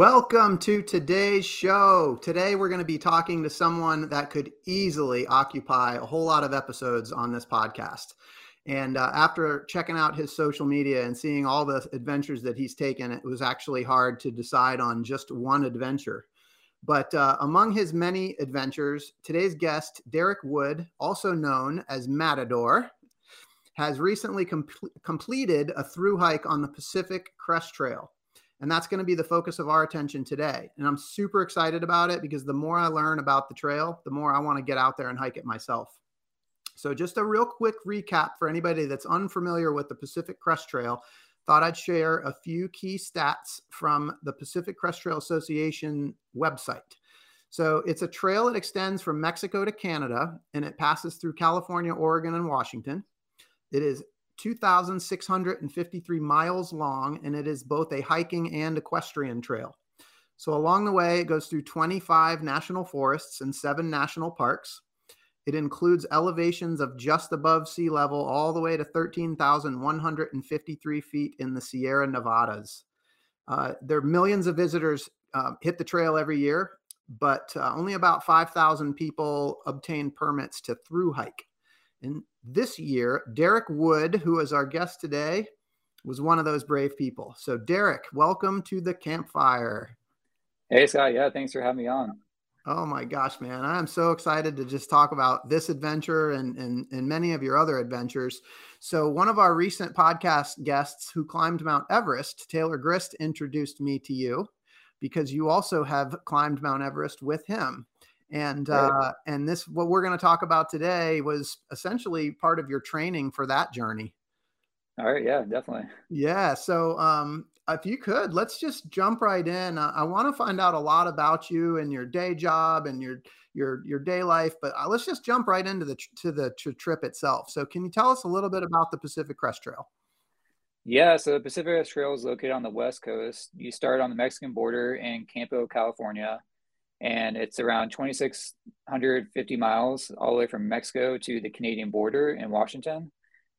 Welcome to today's show. Today, we're going to be talking to someone that could easily occupy a whole lot of episodes on this podcast. And uh, after checking out his social media and seeing all the adventures that he's taken, it was actually hard to decide on just one adventure. But uh, among his many adventures, today's guest, Derek Wood, also known as Matador, has recently com- completed a through hike on the Pacific Crest Trail. And that's going to be the focus of our attention today. And I'm super excited about it because the more I learn about the trail, the more I want to get out there and hike it myself. So, just a real quick recap for anybody that's unfamiliar with the Pacific Crest Trail. Thought I'd share a few key stats from the Pacific Crest Trail Association website. So, it's a trail that extends from Mexico to Canada and it passes through California, Oregon, and Washington. It is 2,653 miles long, and it is both a hiking and equestrian trail. So, along the way, it goes through 25 national forests and seven national parks. It includes elevations of just above sea level all the way to 13,153 feet in the Sierra Nevadas. Uh, there are millions of visitors uh, hit the trail every year, but uh, only about 5,000 people obtain permits to through hike. And this year, Derek Wood, who is our guest today, was one of those brave people. So, Derek, welcome to the campfire. Hey, Scott. Yeah, thanks for having me on. Oh my gosh, man. I'm so excited to just talk about this adventure and, and, and many of your other adventures. So, one of our recent podcast guests who climbed Mount Everest, Taylor Grist, introduced me to you because you also have climbed Mount Everest with him and right. uh, and this what we're going to talk about today was essentially part of your training for that journey. All right yeah definitely. Yeah so um, if you could let's just jump right in. Uh, i want to find out a lot about you and your day job and your your your day life but uh, let's just jump right into the to the to trip itself. So can you tell us a little bit about the pacific crest trail? Yeah, so the Pacific Crest Trail is located on the west coast. You start on the Mexican border in Campo, California, and it's around 2,650 miles all the way from Mexico to the Canadian border in Washington.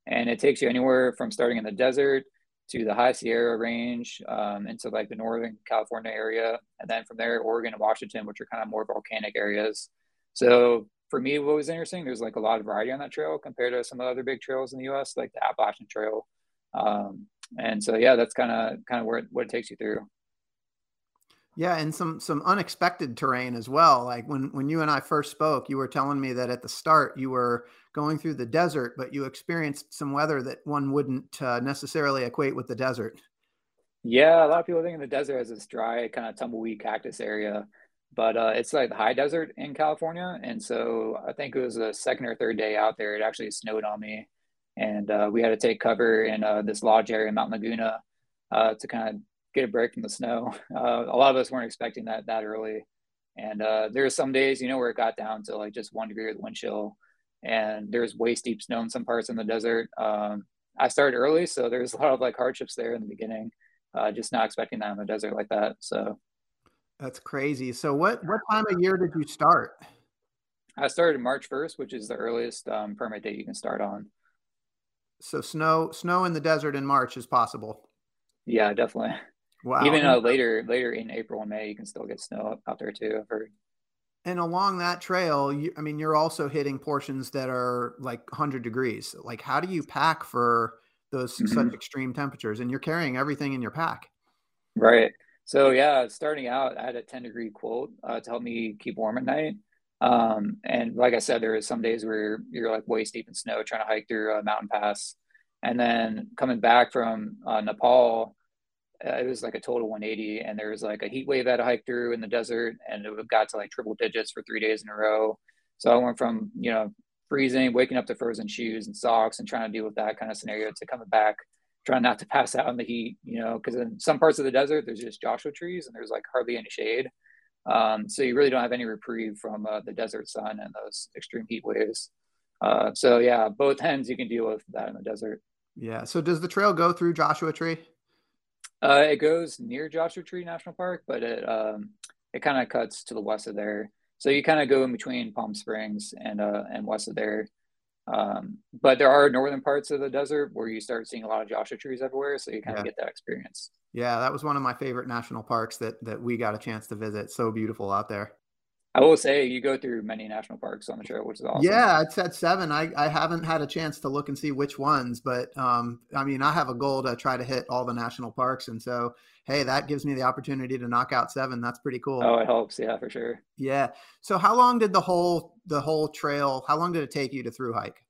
And it takes you anywhere from starting in the desert to the High Sierra Range um, into like the Northern California area. And then from there, Oregon and Washington, which are kind of more volcanic areas. So for me, what was interesting, there's like a lot of variety on that trail compared to some of the other big trails in the US, like the Appalachian Trail. Um, and so, yeah, that's kind of kind of where what it takes you through. Yeah, and some some unexpected terrain as well. Like when when you and I first spoke, you were telling me that at the start you were going through the desert, but you experienced some weather that one wouldn't uh, necessarily equate with the desert. Yeah, a lot of people think of the desert as this dry, kind of tumbleweed cactus area, but uh, it's like the high desert in California. And so I think it was the second or third day out there, it actually snowed on me, and uh, we had to take cover in uh, this lodge area, in Mount Laguna, uh, to kind of get a break from the snow. Uh, a lot of us weren't expecting that that early, and uh, there's some days, you know, where it got down to like just one degree with wind chill, and there's waist deep snow in some parts in the desert. Um, I started early, so there's a lot of like hardships there in the beginning. Uh, just not expecting that in the desert like that. So that's crazy. So what what time of year did you start? I started March 1st, which is the earliest um, permit date you can start on. So snow snow in the desert in March is possible. Yeah, definitely. Wow. Even uh, later, later in April and May, you can still get snow out there too. I've heard. And along that trail, you, I mean, you're also hitting portions that are like 100 degrees. Like, how do you pack for those mm-hmm. such extreme temperatures? And you're carrying everything in your pack. Right. So yeah, starting out, I had a 10 degree quilt uh, to help me keep warm at night. Um, and like I said, there was some days where you're like waist deep in snow trying to hike through a mountain pass. And then coming back from uh, Nepal, uh, it was like a total 180 and there was like a heat wave that I hiked through in the desert and it got to like triple digits for three days in a row. So I went from, you know, freezing, waking up to frozen shoes and socks and trying to deal with that kind of scenario to coming back, trying not to pass out in the heat, you know, because in some parts of the desert, there's just Joshua trees and there's like hardly any shade. Um, so you really don't have any reprieve from uh, the desert sun and those extreme heat waves. Uh, so yeah, both ends you can deal with that in the desert. Yeah. So does the trail go through Joshua Tree? Uh, it goes near Joshua Tree National Park, but it um, it kind of cuts to the west of there. So you kind of go in between Palm Springs and uh, and west of there. Um, but there are northern parts of the desert where you start seeing a lot of Joshua trees everywhere, so you kind of yeah. get that experience. Yeah, that was one of my favorite national parks that that we got a chance to visit. So beautiful out there. I will say you go through many national parks on the trail, which is awesome. Yeah, it's at seven. I, I haven't had a chance to look and see which ones, but um, I mean, I have a goal to try to hit all the national parks, and so hey, that gives me the opportunity to knock out seven. That's pretty cool. Oh, it helps. Yeah, for sure. Yeah. So how long did the whole the whole trail? How long did it take you to through hike?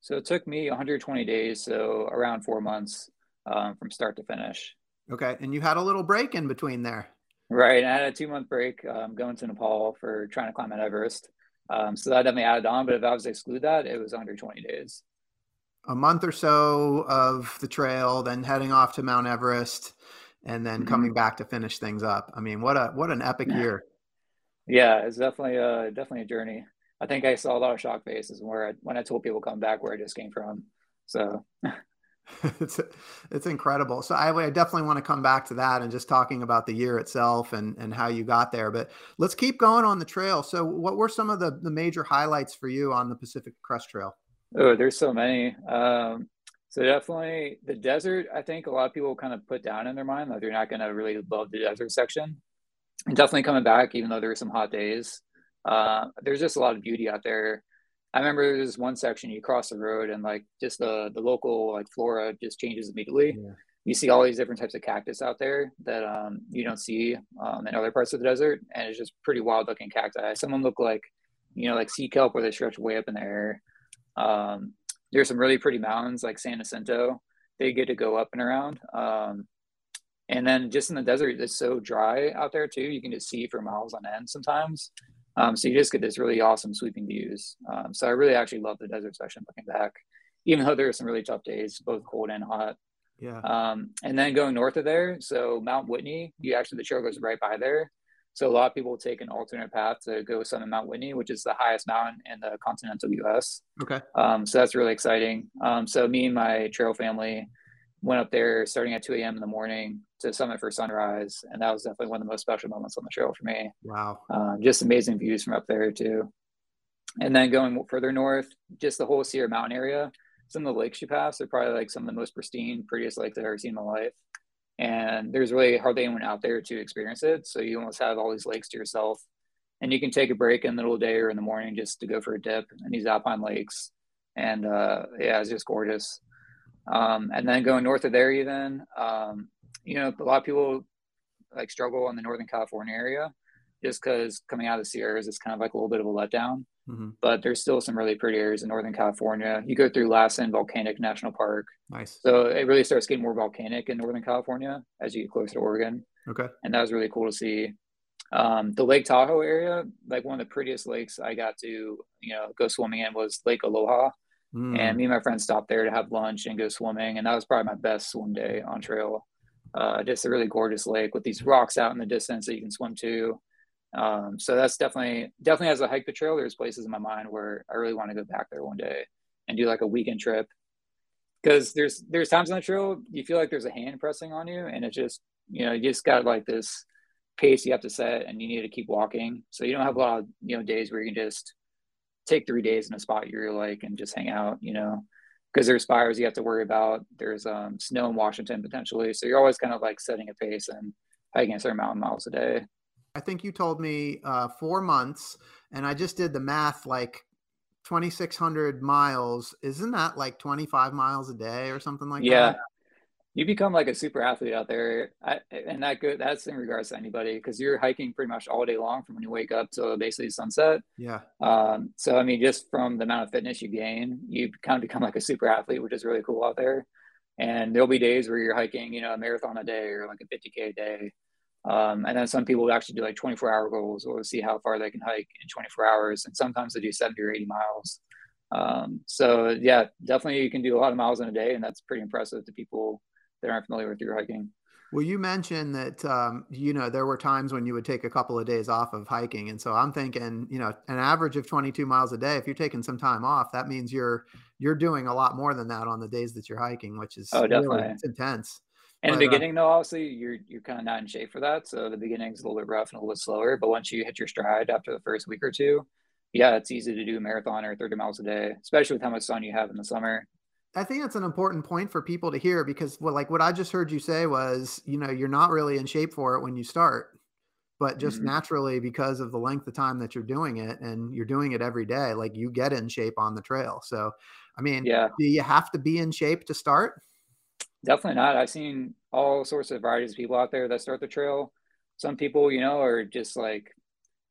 So it took me 120 days, so around four months um, from start to finish. Okay, and you had a little break in between there. Right, I had a two month break um, going to Nepal for trying to climb Mount Everest. Um, so that definitely added on. But if I was to exclude that, it was under 20 days. A month or so of the trail, then heading off to Mount Everest, and then mm-hmm. coming back to finish things up. I mean, what a what an epic year! Yeah, it's definitely a definitely a journey. I think I saw a lot of shock faces where I, when I told people come back where I just came from. So it's it's incredible. So I, I, definitely want to come back to that and just talking about the year itself and and how you got there. But let's keep going on the trail. So what were some of the the major highlights for you on the Pacific Crest Trail? Oh, there's so many. Um, so definitely the desert. I think a lot of people kind of put down in their mind that they're not going to really love the desert section. And definitely coming back, even though there were some hot days. Uh, there's just a lot of beauty out there. I remember there's one section you cross the road and like just the the local like flora just changes immediately. Yeah. You see all these different types of cactus out there that um, you don't see um, in other parts of the desert, and it's just pretty wild looking cacti. Some of them look like you know like sea kelp where they stretch way up in the air. Um, there's some really pretty mountains like San Jacinto. They get to go up and around. Um, and then just in the desert, it's so dry out there too. You can just see for miles on end sometimes. Um, so you just get this really awesome sweeping views. Um, so I really actually love the desert section looking back, even though there are some really tough days, both cold and hot. Yeah. Um, and then going north of there, so Mount Whitney, you actually the trail goes right by there. So a lot of people take an alternate path to go summit Mount Whitney, which is the highest mountain in the continental U.S. Okay. Um, so that's really exciting. Um, so me and my trail family went up there starting at 2 a.m. in the morning to summit for sunrise, and that was definitely one of the most special moments on the trail for me. Wow! Um, just amazing views from up there too. And then going further north, just the whole Sierra Mountain area. Some of the lakes you pass are probably like some of the most pristine, prettiest lakes I've ever seen in my life. And there's really hardly anyone out there to experience it. So you almost have all these lakes to yourself. And you can take a break in the middle of the day or in the morning just to go for a dip in these alpine lakes. And uh, yeah, it's just gorgeous. Um, and then going north of there, even, um, you know, a lot of people like struggle in the Northern California area just because coming out of the Sierras is kind of like a little bit of a letdown. Mm-hmm. But there's still some really pretty areas in Northern California. You go through Lassen Volcanic National Park. Nice. So it really starts getting more volcanic in Northern California as you get closer to Oregon. Okay. And that was really cool to see. Um, the Lake Tahoe area, like one of the prettiest lakes I got to, you know, go swimming in was Lake Aloha. Mm. And me and my friends stopped there to have lunch and go swimming. And that was probably my best swim day on trail. Uh, just a really gorgeous lake with these rocks out in the distance that you can swim to. Um, so that's definitely, definitely as a hike the trail, there's places in my mind where I really want to go back there one day and do like a weekend trip. Cause there's, there's times on the trail, you feel like there's a hand pressing on you and it just, you know, you just got like this pace you have to set and you need to keep walking. So you don't have a lot of, you know, days where you can just take three days in a spot you're like and just hang out, you know, because there's fires you have to worry about. There's um, snow in Washington potentially. So you're always kind of like setting a pace and hiking a certain amount of miles a day. I think you told me uh, four months, and I just did the math like 2,600 miles. Isn't that like 25 miles a day or something like yeah. that? You become like a super athlete out there I, and that good that's in regards to anybody because you're hiking pretty much all day long from when you wake up to basically sunset. Yeah. Um, so i mean just from the amount of fitness you gain you kind of become like a super athlete which is really cool out there. And there'll be days where you're hiking you know a marathon a day or like a 50k a day. Um, and then some people actually do like 24 hour goals or see how far they can hike in 24 hours and sometimes they do 70 or 80 miles. Um, so yeah definitely you can do a lot of miles in a day and that's pretty impressive to people that aren't familiar with your hiking. Well, you mentioned that um, you know there were times when you would take a couple of days off of hiking, and so I'm thinking, you know, an average of 22 miles a day. If you're taking some time off, that means you're you're doing a lot more than that on the days that you're hiking, which is oh definitely really, intense. In but, the uh beginning, uh, though, obviously you're you're kind of not in shape for that, so the beginning is a little bit rough and a little bit slower. But once you hit your stride after the first week or two, yeah, it's easy to do a marathon or 30 miles a day, especially with how much sun you have in the summer. I think that's an important point for people to hear because what like what I just heard you say was, you know, you're not really in shape for it when you start, but just mm-hmm. naturally because of the length of time that you're doing it and you're doing it every day, like you get in shape on the trail. So, I mean, yeah. do you have to be in shape to start? Definitely not. I've seen all sorts of varieties of people out there that start the trail. Some people, you know, are just like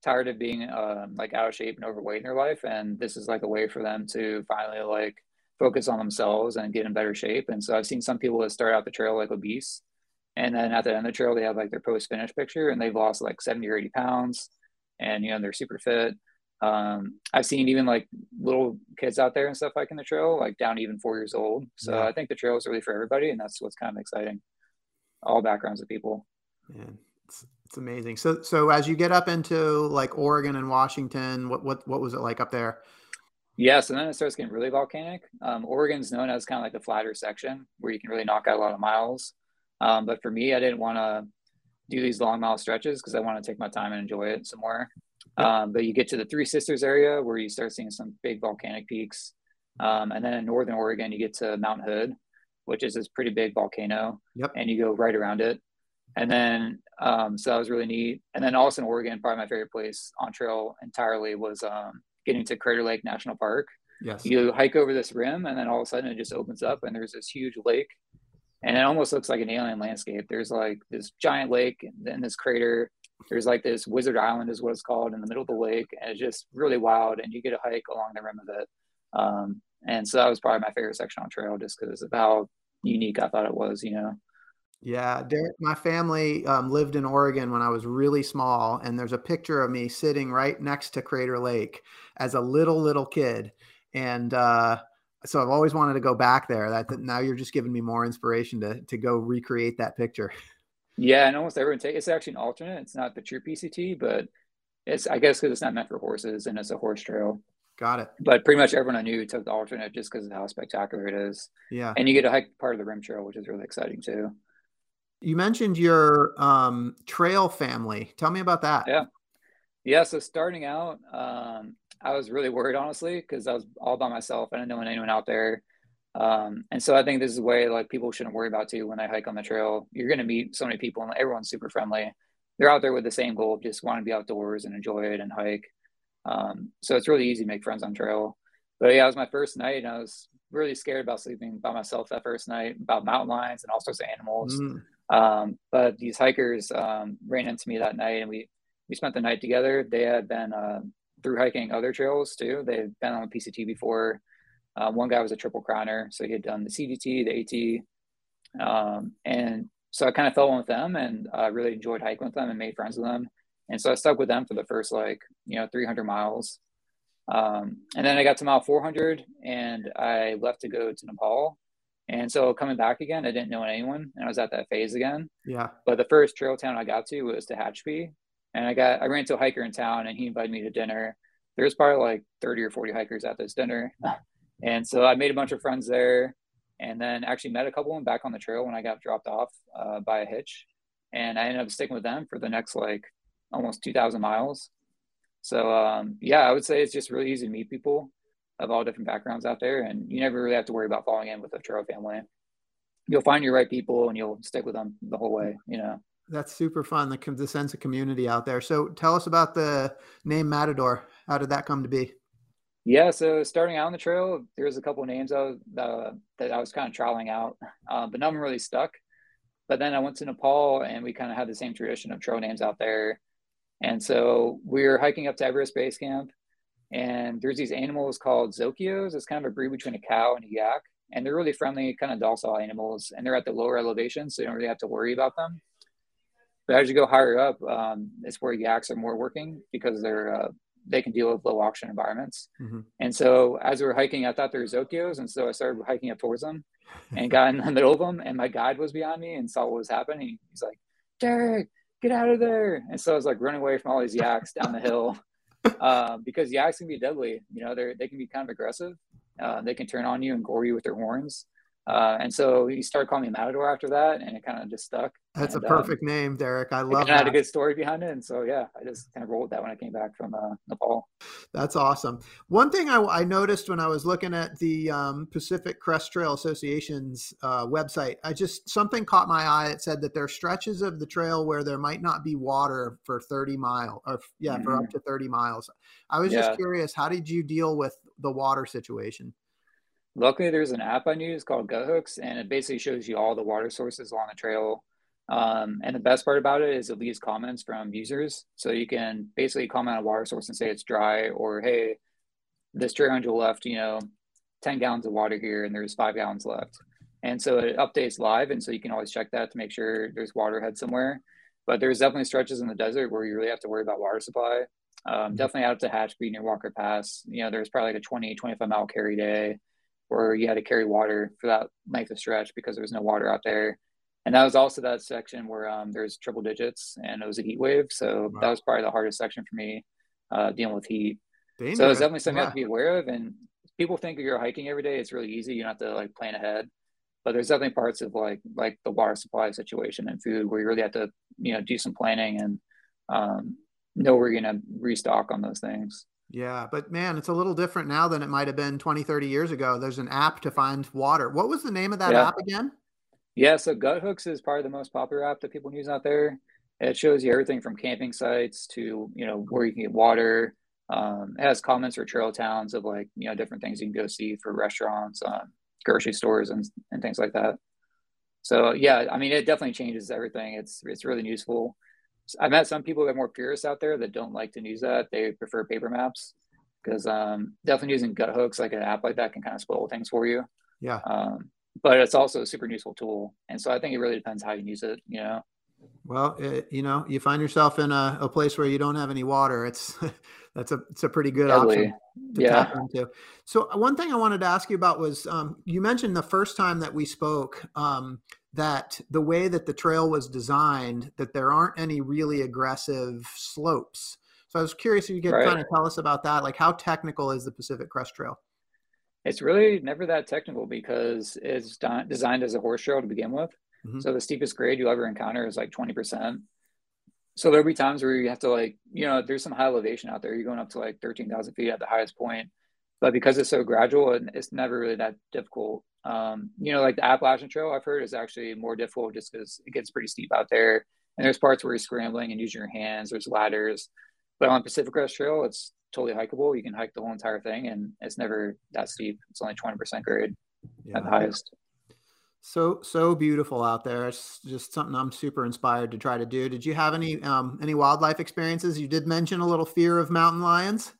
tired of being uh, like out of shape and overweight in their life, and this is like a way for them to finally like focus on themselves and get in better shape. And so I've seen some people that start out the trail like obese, and then at the end of the trail they have like their post finish picture and they've lost like 70 or 80 pounds, and you know they're super fit. Um, I've seen even like little kids out there and stuff like in the trail, like down even four years old. So yeah. I think the trail is really for everybody, and that's what's kind of exciting. All backgrounds of people. Yeah, it's, it's amazing. So so as you get up into like Oregon and Washington, what what what was it like up there? Yeah, so then it starts getting really volcanic. Um, Oregon's known as kind of like the flatter section where you can really knock out a lot of miles. Um, but for me, I didn't want to do these long mile stretches because I want to take my time and enjoy it some more. Um, but you get to the Three Sisters area where you start seeing some big volcanic peaks. Um, and then in Northern Oregon, you get to Mount Hood, which is this pretty big volcano. Yep. And you go right around it. And then, um, so that was really neat. And then also in Oregon, probably my favorite place on trail entirely was um, getting to Crater Lake National Park. Yes. You hike over this rim, and then all of a sudden it just opens up, and there's this huge lake, and it almost looks like an alien landscape. There's like this giant lake, and then this crater. There's like this Wizard Island, is what it's called, in the middle of the lake, and it's just really wild. And you get a hike along the rim of it. Um, and so that was probably my favorite section on trail, just because of how unique I thought it was. You know. Yeah, Derek, my family um, lived in Oregon when I was really small, and there's a picture of me sitting right next to Crater Lake as a little little kid, and uh, so I've always wanted to go back there. That, that now you're just giving me more inspiration to to go recreate that picture. Yeah, and almost everyone take it's actually an alternate. It's not the true PCT, but it's I guess because it's not meant for horses and it's a horse trail. Got it. But pretty much everyone I knew took the alternate just because of how spectacular it is. Yeah, and you get to hike part of the rim trail, which is really exciting too. You mentioned your um, trail family. Tell me about that. Yeah. Yeah. So starting out, um, I was really worried, honestly, because I was all by myself. I didn't know anyone out there. Um, and so I think this is a way like people shouldn't worry about too when they hike on the trail. You're going to meet so many people and everyone's super friendly. They're out there with the same goal just want to be outdoors and enjoy it and hike. Um, so it's really easy to make friends on trail. But yeah, it was my first night and I was really scared about sleeping by myself that first night about mountain lions and all sorts of animals. Mm. Um, but these hikers um, ran into me that night, and we we spent the night together. They had been uh, through hiking other trails too. They had been on the PCT before. Uh, one guy was a triple crowner, so he had done the CDT, the AT, um, and so I kind of fell in with them, and I uh, really enjoyed hiking with them and made friends with them. And so I stuck with them for the first like you know 300 miles. Um, and then I got to mile 400 and I left to go to Nepal. And so coming back again, I didn't know anyone, and I was at that phase again. Yeah. But the first trail town I got to was Tehachapi, and I got I ran into a hiker in town, and he invited me to dinner. There's probably like 30 or 40 hikers at this dinner, and so I made a bunch of friends there, and then actually met a couple of them back on the trail when I got dropped off uh, by a hitch, and I ended up sticking with them for the next like almost 2,000 miles. So um, yeah, I would say it's just really easy to meet people of all different backgrounds out there, and you never really have to worry about falling in with a trail family. You'll find your right people, and you'll stick with them the whole way. You know. That's super fun. The, the sense of community out there. So tell us about the name Matador. How did that come to be? Yeah, so starting out on the trail, there's a couple names I was, uh, that I was kind of trialing out, uh, but none of them really stuck. But then I went to Nepal, and we kind of had the same tradition of trail names out there. And so we were hiking up to Everest Base Camp, and there's these animals called zokios. It's kind of a breed between a cow and a yak. And they're really friendly, kind of docile animals. And they're at the lower elevations, so you don't really have to worry about them. But as you go higher up, um, it's where yaks are more working because they're uh, they can deal with low oxygen environments. Mm-hmm. And so as we were hiking, I thought there were Zokios, and so I started hiking up towards them, and got in the middle of them, and my guide was behind me and saw what was happening. He's like, "Derek, get out of there!" And so I was like running away from all these yaks down the hill. Um, because yaks can be deadly. You know, they they can be kind of aggressive. Uh, they can turn on you and gore you with their horns. Uh, and so he started calling me Matador after that, and it kind of just stuck. That's and, a perfect um, name, Derek. I love. It had a good story behind it, and so yeah, I just kind of rolled that when I came back from uh, Nepal. That's awesome. One thing I, I, noticed when I was looking at the um, Pacific Crest Trail Association's uh, website, I just something caught my eye. It said that there are stretches of the trail where there might not be water for 30 miles, or yeah, mm-hmm. for up mm-hmm. to 30 miles. I was yeah. just curious, how did you deal with the water situation? Luckily, there's an app I use called Guthooks, and it basically shows you all the water sources along the trail. Um, and the best part about it is it leaves comments from users. So you can basically comment on a water source and say it's dry, or hey, this trail angel left, you know, 10 gallons of water here, and there's five gallons left. And so it updates live, and so you can always check that to make sure there's water ahead somewhere. But there's definitely stretches in the desert where you really have to worry about water supply. Um, mm-hmm. definitely out to Tehachapi near Walker Pass. You know, there's probably like a 20, 25 mile carry day where you had to carry water for that length of stretch because there was no water out there. And that was also that section where um, there's triple digits and it was a heat wave. So wow. that was probably the hardest section for me uh, dealing with heat. Dangerous. So it's definitely something yeah. you have to be aware of. And people think if you're hiking every day, it's really easy. You don't have to like plan ahead. But there's definitely parts of like like the water supply situation and food where you really have to you know do some planning and um, know where you're gonna restock on those things. Yeah, but man, it's a little different now than it might have been 20, 30 years ago. There's an app to find water. What was the name of that yeah. app again? Yeah, so Guthooks is probably the most popular app that people use out there. It shows you everything from camping sites to, you know, where you can get water. Um, it has comments for trail towns of like, you know, different things you can go see for restaurants, um, grocery stores and, and things like that. So yeah, I mean, it definitely changes everything. It's, it's really useful. I met some people that are more purists out there that don't like to use that. They prefer paper maps because um, definitely using Guthooks like an app like that can kind of spoil things for you. Yeah. Um, but it's also a super useful tool, and so I think it really depends how you use it. You know. Well, it, you know, you find yourself in a, a, place where you don't have any water. It's that's a it's a pretty good Deadly. option to yeah. tap into. So one thing I wanted to ask you about was um, you mentioned the first time that we spoke. Um, that the way that the trail was designed, that there aren't any really aggressive slopes. So I was curious if you could right. kind of tell us about that. Like, how technical is the Pacific Crest Trail? It's really never that technical because it's designed as a horse trail to begin with. Mm-hmm. So the steepest grade you'll ever encounter is like 20%. So there'll be times where you have to like, you know, there's some high elevation out there. You're going up to like 13,000 feet at the highest point. But because it's so gradual, and it's never really that difficult um, you know, like the Appalachian Trail, I've heard is actually more difficult just because it gets pretty steep out there. And there's parts where you're scrambling and using your hands. There's ladders, but on Pacific Crest Trail, it's totally hikeable. You can hike the whole entire thing, and it's never that steep. It's only 20% grade yeah. at the highest. So so beautiful out there. It's just something I'm super inspired to try to do. Did you have any um, any wildlife experiences? You did mention a little fear of mountain lions.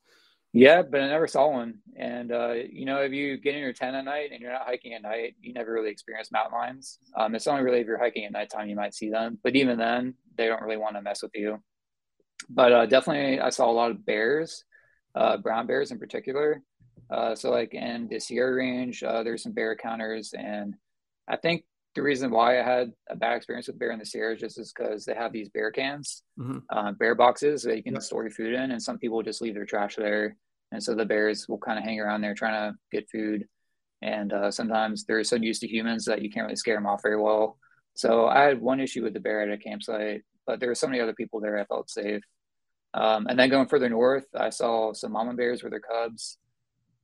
Yeah, but I never saw one. And uh, you know, if you get in your tent at night and you're not hiking at night, you never really experience mountain lions. Um, it's only really if you're hiking at nighttime you might see them. But even then, they don't really want to mess with you. But uh, definitely, I saw a lot of bears, uh, brown bears in particular. Uh, so like in the Sierra Range, uh, there's some bear counters, and I think the reason why I had a bad experience with bear in the Sierras just is because they have these bear cans, mm-hmm. uh, bear boxes that you can store your food in, and some people just leave their trash there, and so the bears will kind of hang around there trying to get food, and uh, sometimes they're so used to humans that you can't really scare them off very well. So I had one issue with the bear at a campsite, but there were so many other people there I felt safe. Um, and then going further north, I saw some mama bears with their cubs,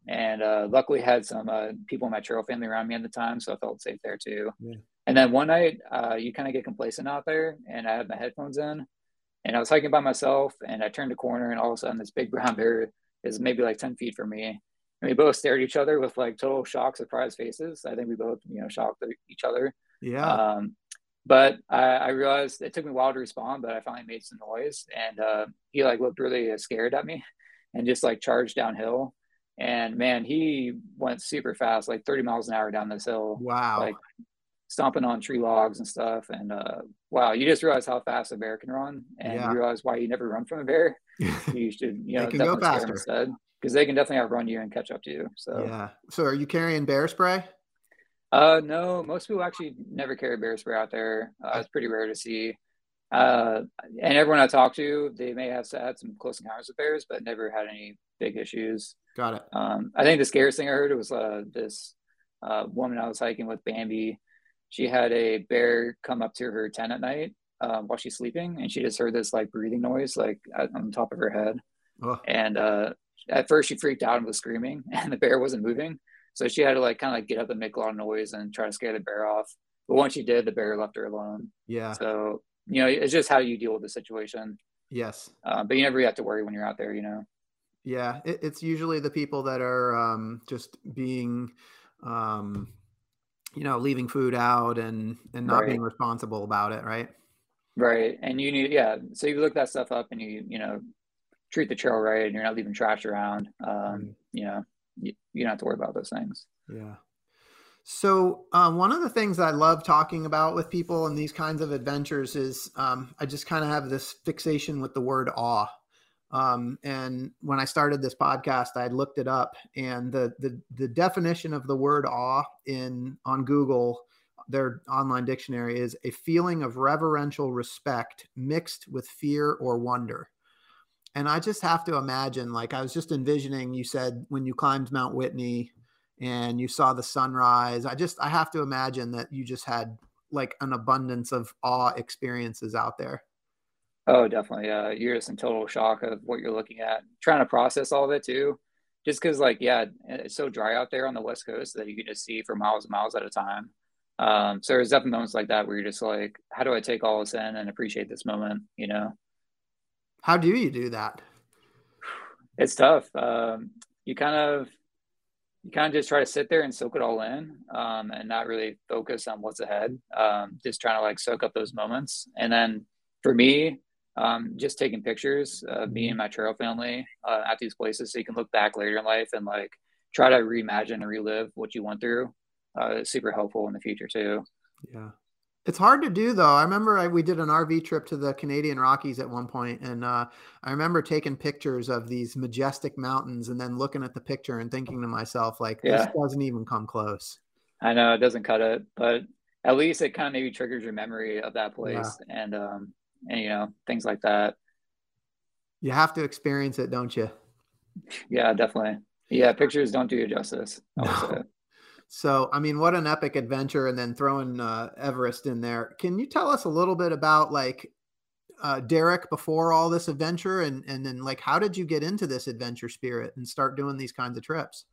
and uh, luckily had some uh, people in my trail family around me at the time, so I felt safe there too. Yeah. And then one night, uh, you kind of get complacent out there, and I had my headphones in, and I was hiking by myself, and I turned a corner, and all of a sudden, this big brown bear is maybe like ten feet from me, and we both stared at each other with like total shock, surprise faces. I think we both, you know, shocked each other. Yeah. Um, but I, I, realized it took me a while to respond, but I finally made some noise, and uh, he like looked really scared at me, and just like charged downhill and man, he went super fast, like 30 miles an hour down this hill. Wow. Like stomping on tree logs and stuff. And uh, wow, you just realize how fast a bear can run, and yeah. you realize why you never run from a bear. you should, you know, definitely go faster instead because they can definitely outrun you and catch up to you. So yeah. So are you carrying bear spray? Uh, no, most people actually never carry bear spray out there. Uh, it's pretty rare to see. Uh, and everyone I talked to, they may have had some close encounters with bears, but never had any big issues. Got it. Um, I think the scariest thing I heard was uh, this uh, woman I was hiking with, Bambi. She had a bear come up to her tent at night uh, while she's sleeping, and she just heard this like breathing noise, like on top of her head. Oh. And uh, at first, she freaked out and was screaming, and the bear wasn't moving. So she had to like kind of like get up and make a lot of noise and try to scare the bear off. But once she did, the bear left her alone. Yeah. So you know, it's just how you deal with the situation. Yes. Uh, but you never have to worry when you're out there. You know. Yeah, it, it's usually the people that are um, just being, um, you know, leaving food out and and not right. being responsible about it, right? Right, and you need yeah. So you look that stuff up and you you know treat the trail right, and you're not leaving trash around. Um, mm. You know, you, you don't have to worry about those things. Yeah. So um, one of the things I love talking about with people in these kinds of adventures is um, I just kind of have this fixation with the word awe. Um, and when I started this podcast, I looked it up, and the, the the definition of the word awe in on Google, their online dictionary, is a feeling of reverential respect mixed with fear or wonder. And I just have to imagine, like I was just envisioning, you said when you climbed Mount Whitney and you saw the sunrise. I just I have to imagine that you just had like an abundance of awe experiences out there. Oh, definitely. Yeah, you're just in total shock of what you're looking at, trying to process all of it too. Just because, like, yeah, it's so dry out there on the west coast that you can just see for miles and miles at a time. Um, so there's definitely moments like that where you're just like, how do I take all this in and appreciate this moment? You know? How do you do that? It's tough. Um, you kind of you kind of just try to sit there and soak it all in um, and not really focus on what's ahead. Um, just trying to like soak up those moments. And then for me, um, just taking pictures of me and my trail family uh, at these places so you can look back later in life and like try to reimagine and relive what you went through. Uh, super helpful in the future too. Yeah. It's hard to do though. I remember I, we did an RV trip to the Canadian Rockies at one point, and uh, I remember taking pictures of these majestic mountains, and then looking at the picture and thinking to myself, like, yeah. this doesn't even come close. I know it doesn't cut it, but at least it kind of maybe triggers your memory of that place, yeah. and um, and you know things like that. You have to experience it, don't you? Yeah, definitely. Yeah, pictures don't do you justice. No. So, I mean, what an epic adventure! And then throwing uh, Everest in there. Can you tell us a little bit about like uh, Derek before all this adventure, and and then like how did you get into this adventure spirit and start doing these kinds of trips?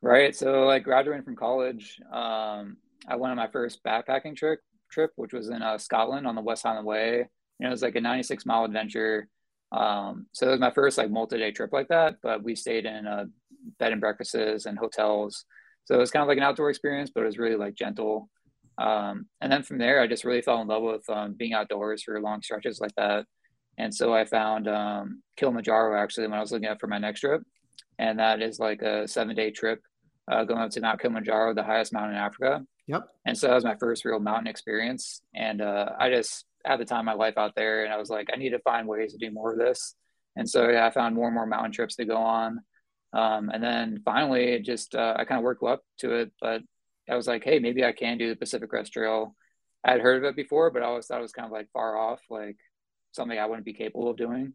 Right. So, like graduating from college, um, I went on my first backpacking trip trip, which was in uh, Scotland on the West Highland Way. Know, it was like a 96 mile adventure. Um, so it was my first like multi-day trip like that, but we stayed in uh, bed and breakfasts and hotels so it was kind of like an outdoor experience, but it was really like gentle. Um, and then from there, I just really fell in love with um, being outdoors for long stretches like that. And so I found um, Kilimanjaro actually when I was looking at for my next trip, and that is like a seven day trip uh, going up to Mount Kilimanjaro, the highest mountain in Africa. Yep. And so that was my first real mountain experience, and uh, I just had the time of my life out there, and I was like, I need to find ways to do more of this. And so yeah, I found more and more mountain trips to go on. Um, and then finally, it just uh, I kind of worked up to it, but I was like, hey, maybe I can do the Pacific Crest Trail. I had heard of it before, but I always thought it was kind of like far off, like something I wouldn't be capable of doing.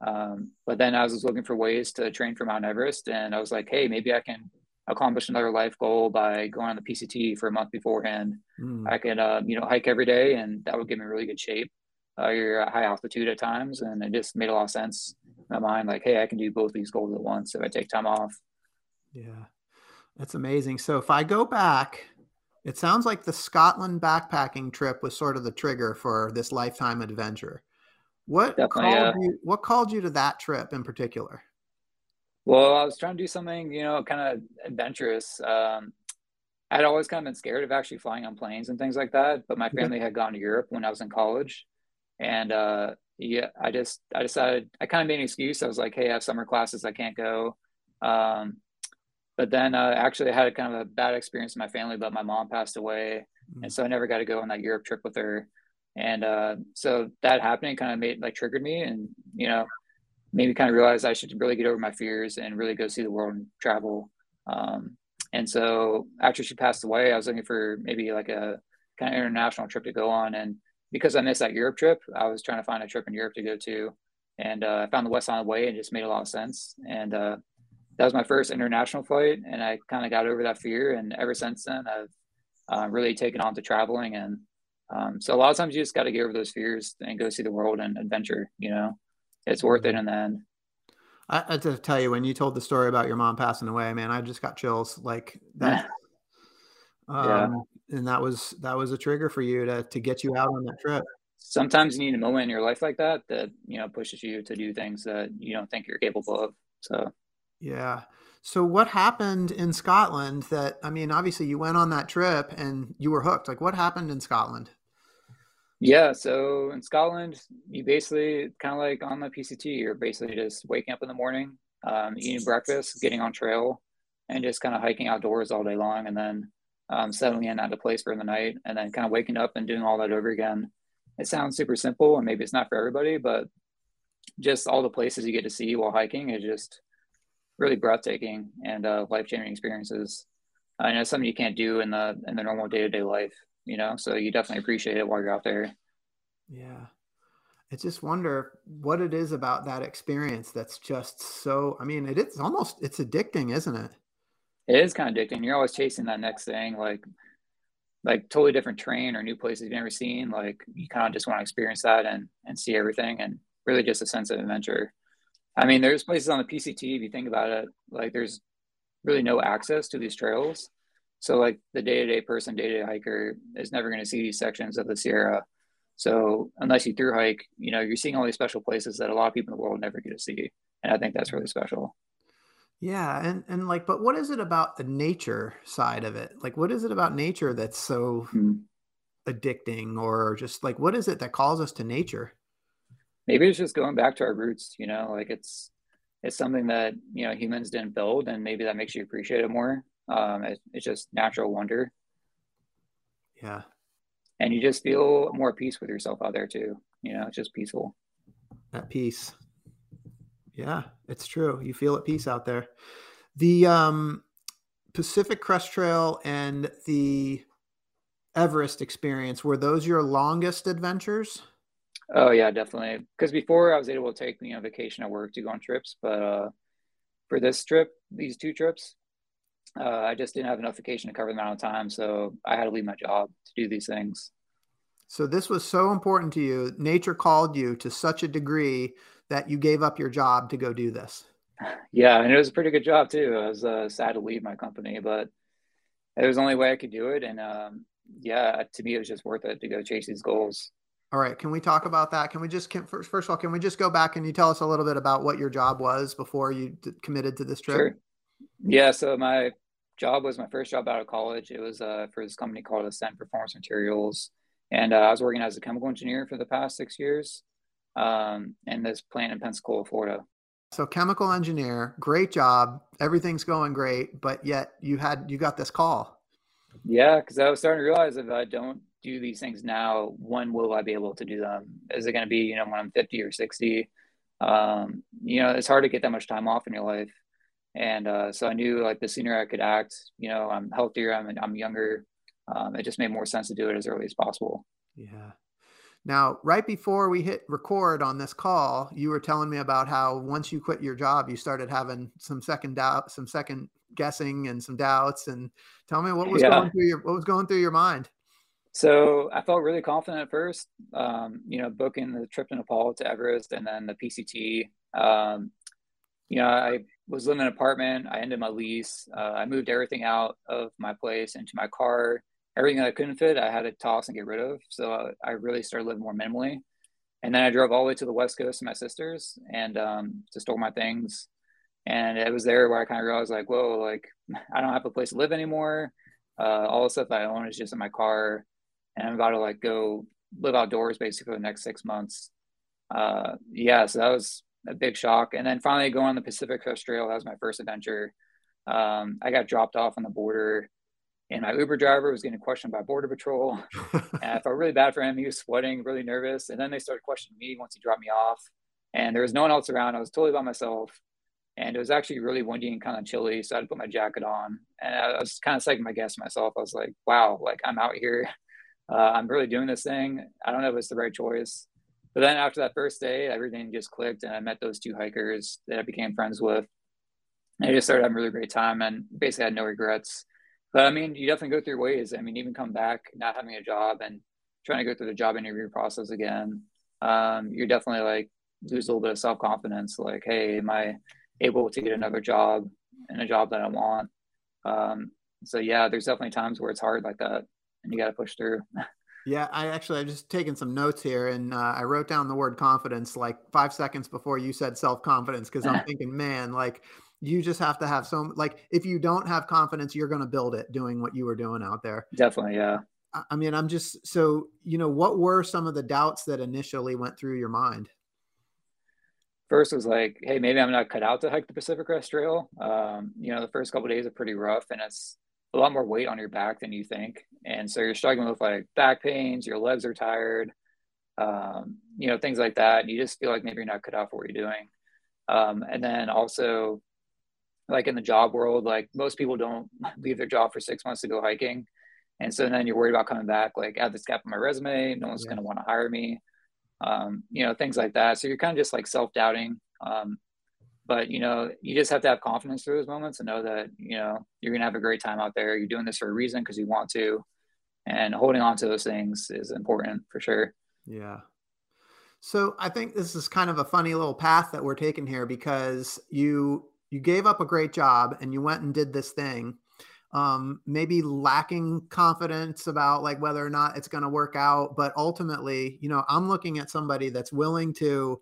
Um, but then I was looking for ways to train for Mount Everest, and I was like, hey, maybe I can accomplish another life goal by going on the PCT for a month beforehand. Mm. I could, uh, you know, hike every day, and that would give me really good shape. Uh, you're at high altitude at times, and it just made a lot of sense my mind like, hey, I can do both these goals at once if I take time off. Yeah, that's amazing. So if I go back, it sounds like the Scotland backpacking trip was sort of the trigger for this lifetime adventure. What Definitely, called yeah. you? What called you to that trip in particular? Well, I was trying to do something, you know, kind of adventurous. Um, I'd always kind of been scared of actually flying on planes and things like that, but my family had gone to Europe when I was in college, and uh, yeah, I just I decided I kind of made an excuse. I was like, hey, I have summer classes, I can't go. Um, but then uh, actually I had a kind of a bad experience in my family, but my mom passed away mm. and so I never got to go on that Europe trip with her. And uh, so that happening kind of made like triggered me, and you know, made me kind of realize I should really get over my fears and really go see the world and travel. Um, and so after she passed away, I was looking for maybe like a kind of international trip to go on, and because I missed that Europe trip, I was trying to find a trip in Europe to go to, and uh, I found the West Highland Way and it just made a lot of sense. And uh, that was my first international flight, and I kind of got over that fear. And ever since then, I've uh, really taken on to traveling. And um, so a lot of times you just got to get over those fears and go see the world and adventure. You know, it's worth it in the end. I, I to tell you, when you told the story about your mom passing away, man, I just got chills. Like that. um, yeah and that was that was a trigger for you to to get you out on that trip. Sometimes you need a moment in your life like that that you know pushes you to do things that you don't think you're capable of so. Yeah. So what happened in scotland that i mean obviously you went on that trip and you were hooked. Like what happened in scotland? Yeah so in scotland you basically kind of like on the pct you're basically just waking up in the morning um, eating breakfast getting on trail and just kind of hiking outdoors all day long and then um, settling in at a place for the night, and then kind of waking up and doing all that over again. It sounds super simple, and maybe it's not for everybody, but just all the places you get to see while hiking is just really breathtaking and uh, life changing experiences. I know something you can't do in the in the normal day to day life, you know. So you definitely appreciate it while you're out there. Yeah, I just wonder what it is about that experience that's just so. I mean, it is almost it's addicting, isn't it? It is kind of addicting. You're always chasing that next thing, like like totally different train or new places you've never seen. Like you kind of just want to experience that and and see everything, and really just a sense of adventure. I mean, there's places on the PCT if you think about it, like there's really no access to these trails. So like the day-to-day person, day-to-day hiker is never going to see these sections of the Sierra. So unless you through hike, you know, you're seeing all these special places that a lot of people in the world never get to see. And I think that's really special. Yeah, and and like, but what is it about the nature side of it? Like, what is it about nature that's so mm-hmm. addicting, or just like, what is it that calls us to nature? Maybe it's just going back to our roots. You know, like it's it's something that you know humans didn't build, and maybe that makes you appreciate it more. Um, it, it's just natural wonder. Yeah, and you just feel more peace with yourself out there too. You know, it's just peaceful. At peace. Yeah, it's true. You feel at peace out there. The um, Pacific Crest Trail and the Everest experience were those your longest adventures? Oh yeah, definitely. Because before I was able to take you know vacation at work to go on trips, but uh, for this trip, these two trips, uh, I just didn't have enough vacation to cover the amount of time, so I had to leave my job to do these things. So this was so important to you. Nature called you to such a degree that you gave up your job to go do this. Yeah, and it was a pretty good job too. I was uh, sad to leave my company, but it was the only way I could do it. And um, yeah, to me, it was just worth it to go chase these goals. All right, can we talk about that? Can we just can, first, first of all, can we just go back and you tell us a little bit about what your job was before you d- committed to this trip? Sure. Yeah, so my job was my first job out of college. It was uh, for this company called Ascend Performance Materials, and uh, I was working as a chemical engineer for the past six years um, in this plant in Pensacola, Florida. So chemical engineer, great job. Everything's going great, but yet you had you got this call. Yeah, because I was starting to realize if I don't do these things now, when will I be able to do them? Is it going to be you know when I'm 50 or 60? Um, you know, it's hard to get that much time off in your life, and uh, so I knew like the sooner I could act, you know, I'm healthier, I'm I'm younger. Um, it just made more sense to do it as early as possible. Yeah. Now, right before we hit record on this call, you were telling me about how once you quit your job, you started having some second doubt, some second guessing, and some doubts. And tell me what was yeah. going through your what was going through your mind. So I felt really confident at first. Um, you know, booking the trip to Nepal to Everest and then the PCT. Um, you know, I was living in an apartment. I ended my lease. Uh, I moved everything out of my place into my car everything that I couldn't fit, I had to toss and get rid of. So uh, I really started living more minimally. And then I drove all the way to the West Coast to my sister's and um, to store my things. And it was there where I kind of realized, like, whoa, like I don't have a place to live anymore. Uh, all the stuff I own is just in my car, and I'm about to like go live outdoors basically for the next six months. Uh, yeah, so that was a big shock. And then finally going on the Pacific Coast Trail, that was my first adventure. Um, I got dropped off on the border and my Uber driver was getting questioned by Border Patrol. and I felt really bad for him. He was sweating, really nervous. And then they started questioning me once he dropped me off. And there was no one else around. I was totally by myself. And it was actually really windy and kind of chilly. So I had to put my jacket on. And I was kind of second my guess myself. I was like, wow, like I'm out here. Uh, I'm really doing this thing. I don't know if it's the right choice. But then after that first day, everything just clicked. And I met those two hikers that I became friends with. And I just started having a really great time and basically had no regrets but I mean, you definitely go through ways. I mean, even come back not having a job and trying to go through the job interview process again. Um, you're definitely like lose a little bit of self confidence. Like, hey, am I able to get another job and a job that I want? Um, so yeah, there's definitely times where it's hard like that, and you got to push through. Yeah, I actually I've just taken some notes here, and uh, I wrote down the word confidence like five seconds before you said self confidence because I'm thinking, man, like you just have to have some like if you don't have confidence you're going to build it doing what you were doing out there. Definitely yeah. I mean i'm just so you know what were some of the doubts that initially went through your mind? First was like hey maybe i'm not cut out to hike the pacific crest trail. Um, you know the first couple days are pretty rough and it's a lot more weight on your back than you think. And so you're struggling with like back pains your legs are tired um, you know things like that. And you just feel like maybe you're not cut out for what you're doing. Um, and then also like in the job world, like most people don't leave their job for six months to go hiking. And so then you're worried about coming back, like add this gap in my resume. No one's yeah. going to want to hire me. Um, you know, things like that. So you're kind of just like self-doubting. Um, but you know, you just have to have confidence through those moments and know that, you know, you're going to have a great time out there. You're doing this for a reason because you want to, and holding on to those things is important for sure. Yeah. So I think this is kind of a funny little path that we're taking here because you you gave up a great job and you went and did this thing um, maybe lacking confidence about like whether or not it's going to work out but ultimately you know i'm looking at somebody that's willing to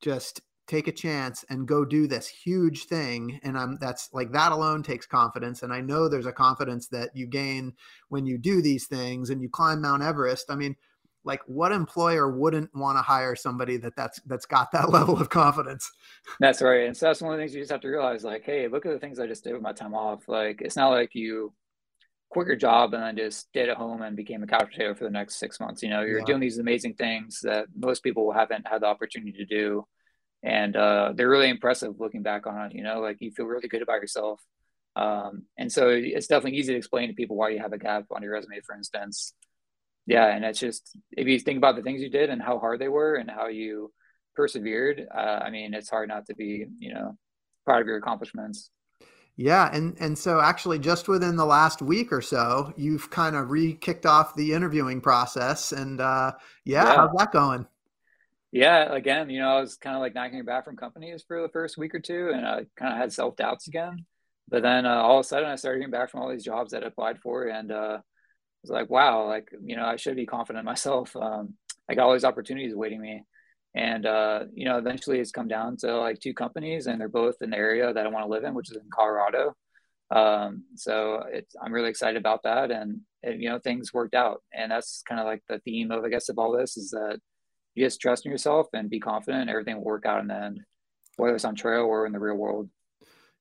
just take a chance and go do this huge thing and i'm that's like that alone takes confidence and i know there's a confidence that you gain when you do these things and you climb mount everest. I mean like what employer wouldn't want to hire somebody that that's that's got that level of confidence that's right and so that's one of the things you just have to realize like hey look at the things i just did with my time off like it's not like you quit your job and then just stayed at home and became a couch potato for the next six months you know you're yeah. doing these amazing things that most people haven't had the opportunity to do and uh, they're really impressive looking back on it you know like you feel really good about yourself um, and so it's definitely easy to explain to people why you have a gap on your resume for instance yeah and it's just if you think about the things you did and how hard they were and how you persevered uh, i mean it's hard not to be you know proud of your accomplishments. Yeah and and so actually just within the last week or so you've kind of re-kicked off the interviewing process and uh yeah, yeah. how's that going? Yeah again you know i was kind of like knocking back from companies for the first week or two and i kind of had self-doubts again. But then uh, all of a sudden i started getting back from all these jobs that i applied for and uh was like, wow, like, you know, I should be confident in myself. Um, I got all these opportunities waiting me. And, uh, you know, eventually it's come down to like two companies and they're both in the area that I want to live in, which is in Colorado. Um, so it's, I'm really excited about that. And, it, you know, things worked out. And that's kind of like the theme of, I guess, of all this is that you just trust in yourself and be confident everything will work out in the end, whether it's on trail or in the real world.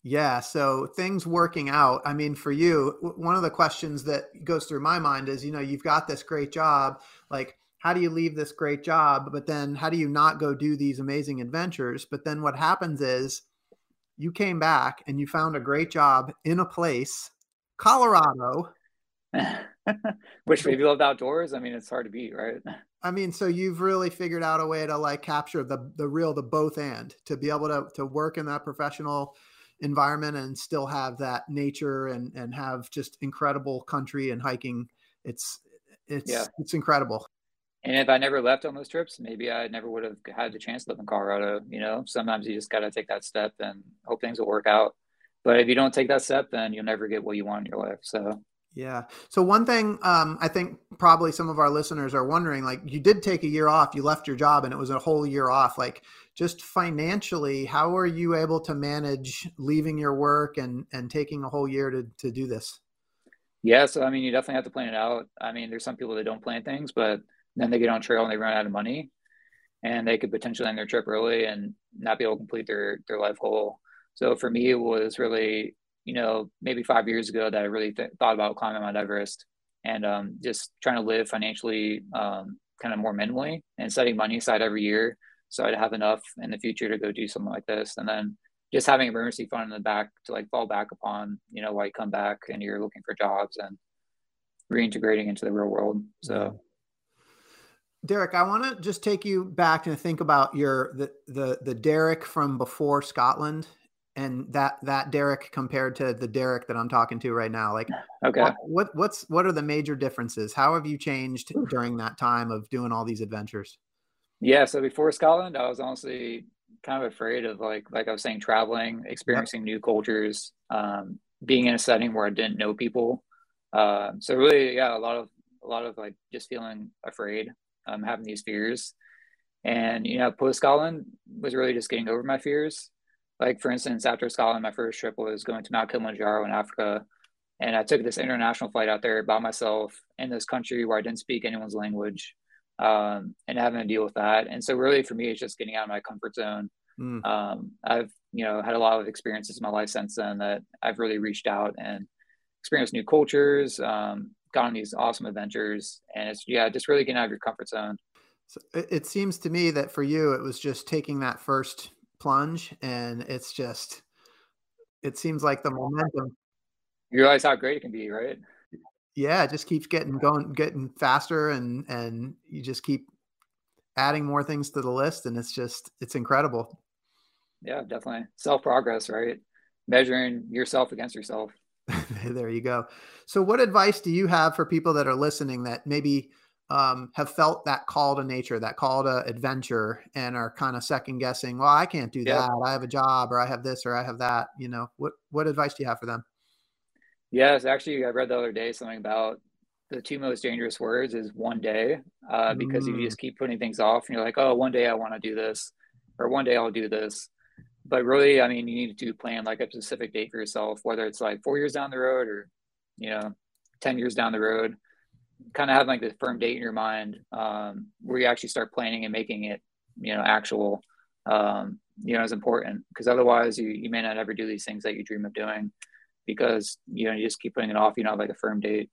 Yeah. So things working out. I mean, for you, one of the questions that goes through my mind is, you know, you've got this great job. Like, how do you leave this great job? But then how do you not go do these amazing adventures? But then what happens is you came back and you found a great job in a place, Colorado. Which maybe loved outdoors. I mean, it's hard to beat, right? I mean, so you've really figured out a way to like capture the the real, the both and to be able to to work in that professional environment and still have that nature and and have just incredible country and hiking it's it's yeah. it's incredible and if i never left on those trips maybe i never would have had the chance to live in colorado you know sometimes you just got to take that step and hope things will work out but if you don't take that step then you'll never get what you want in your life so yeah. So one thing um, I think probably some of our listeners are wondering, like you did take a year off, you left your job, and it was a whole year off. Like just financially, how are you able to manage leaving your work and and taking a whole year to to do this? Yeah. So I mean, you definitely have to plan it out. I mean, there's some people that don't plan things, but then they get on trail and they run out of money, and they could potentially end their trip early and not be able to complete their their life goal. So for me, it was really you know, maybe five years ago that I really th- thought about climbing Mount Everest and um, just trying to live financially um, kind of more minimally and setting money aside every year so I'd have enough in the future to go do something like this. And then just having a emergency fund in the back to like fall back upon, you know, while you come back and you're looking for jobs and reintegrating into the real world. So Derek, I want to just take you back and think about your the the the Derek from before Scotland and that that Derek compared to the Derek that I'm talking to right now. Like, okay, what what's what are the major differences? How have you changed during that time of doing all these adventures? Yeah, so before Scotland, I was honestly kind of afraid of like like I was saying, traveling, experiencing new cultures, um, being in a setting where I didn't know people. Uh, so really, yeah, a lot of a lot of like just feeling afraid um, having these fears. And, you know, post Scotland was really just getting over my fears. Like, for instance, after Scotland, my first trip was going to Mount Kilimanjaro in Africa. And I took this international flight out there by myself in this country where I didn't speak anyone's language um, and having to deal with that. And so, really, for me, it's just getting out of my comfort zone. Mm. Um, I've, you know, had a lot of experiences in my life since then that I've really reached out and experienced new cultures, um, gone on these awesome adventures and it's yeah just really getting out of your comfort zone so it, it seems to me that for you it was just taking that first plunge and it's just it seems like the momentum you realize how great it can be right yeah it just keeps getting going getting faster and and you just keep adding more things to the list and it's just it's incredible yeah definitely self progress right measuring yourself against yourself there you go. So, what advice do you have for people that are listening that maybe um, have felt that call to nature, that call to adventure, and are kind of second guessing? Well, I can't do yeah. that. I have a job, or I have this, or I have that. You know, what what advice do you have for them? Yes, actually, I read the other day something about the two most dangerous words is one day, uh, because mm. you just keep putting things off, and you're like, oh, one day I want to do this, or one day I'll do this, but really, I mean, you need to plan like a specific date for yourself, whether it's like four years down the road or, you know, 10 years down the road, kind of have like the firm date in your mind um, where you actually start planning and making it, you know, actual, um, you know, is important. Because otherwise you, you may not ever do these things that you dream of doing because, you know, you just keep putting it off, you know, like a firm date.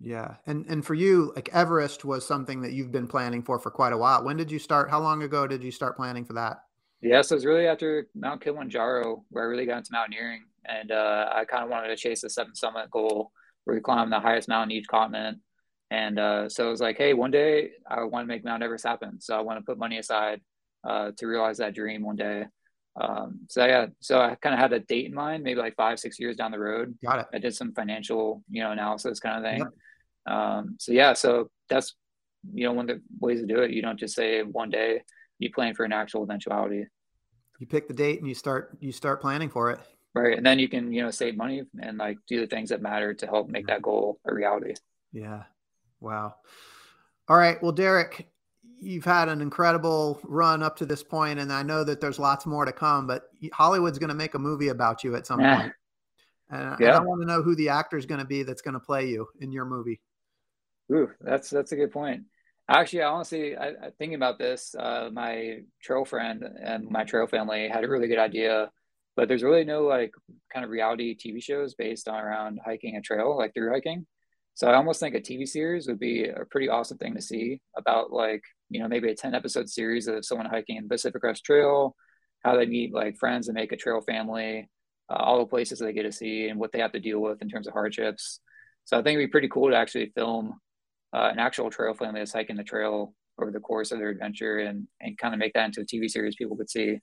Yeah. And, and for you, like Everest was something that you've been planning for for quite a while. When did you start? How long ago did you start planning for that? Yeah, so it's really after Mount Kilimanjaro where I really got into mountaineering, and uh, I kind of wanted to chase the seven summit goal where we climb the highest mountain in each continent. And uh, so it was like, hey, one day I want to make Mount Everest happen. So I want to put money aside uh, to realize that dream one day. Um, so yeah, so I kind of had a date in mind, maybe like five, six years down the road. Got it. I did some financial, you know, analysis kind of thing. Yep. Um, so yeah, so that's you know one of the ways to do it. You don't just say one day you plan for an actual eventuality. You pick the date and you start you start planning for it. Right, and then you can you know save money and like do the things that matter to help make that goal a reality. Yeah. Wow. All right. Well, Derek, you've had an incredible run up to this point, and I know that there's lots more to come. But Hollywood's going to make a movie about you at some yeah. point, and yeah. I want to know who the actor is going to be that's going to play you in your movie. Ooh, that's that's a good point. Actually, I honestly, I, I, thinking about this, uh, my trail friend and my trail family had a really good idea, but there's really no like kind of reality TV shows based on around hiking a trail, like through hiking. So I almost think a TV series would be a pretty awesome thing to see about like, you know, maybe a 10 episode series of someone hiking in the Pacific Crest Trail, how they meet like friends and make a trail family, uh, all the places they get to see and what they have to deal with in terms of hardships. So I think it'd be pretty cool to actually film uh, an actual trail family that's hiking the trail over the course of their adventure and and kind of make that into a TV series people could see.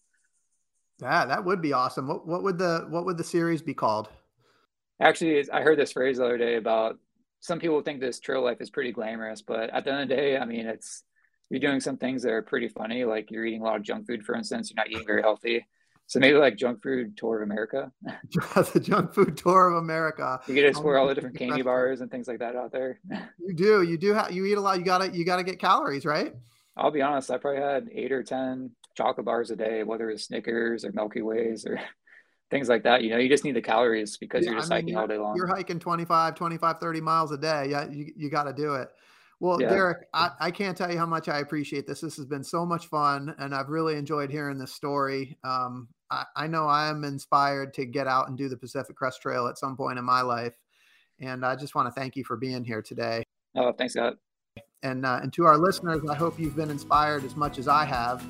Yeah, that would be awesome. What what would the what would the series be called? Actually, I heard this phrase the other day about some people think this trail life is pretty glamorous, but at the end of the day, I mean, it's you're doing some things that are pretty funny, like you're eating a lot of junk food, for instance. You're not eating very healthy. So maybe like junk food tour of America. the junk food tour of America. You get to explore all the different candy bars and things like that out there. you do. You do. Have, you eat a lot. You gotta. You gotta get calories, right? I'll be honest. I probably had eight or ten chocolate bars a day, whether it's Snickers or Milky Ways or things like that. You know, you just need the calories because yeah, you're just I mean, hiking all day long. You're hiking 25, 25, 30 miles a day. Yeah, you, you got to do it. Well, yeah. Derek, I, I, can't tell you how much I appreciate this. This has been so much fun, and I've really enjoyed hearing this story. Um, I, I, know I am inspired to get out and do the Pacific Crest Trail at some point in my life, and I just want to thank you for being here today. Oh, thanks, Scott. And uh, and to our listeners, I hope you've been inspired as much as I have,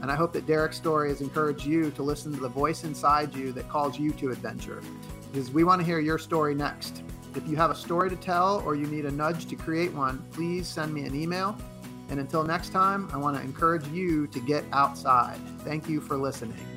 and I hope that Derek's story has encouraged you to listen to the voice inside you that calls you to adventure, because we want to hear your story next. If you have a story to tell or you need a nudge to create one, please send me an email. And until next time, I want to encourage you to get outside. Thank you for listening.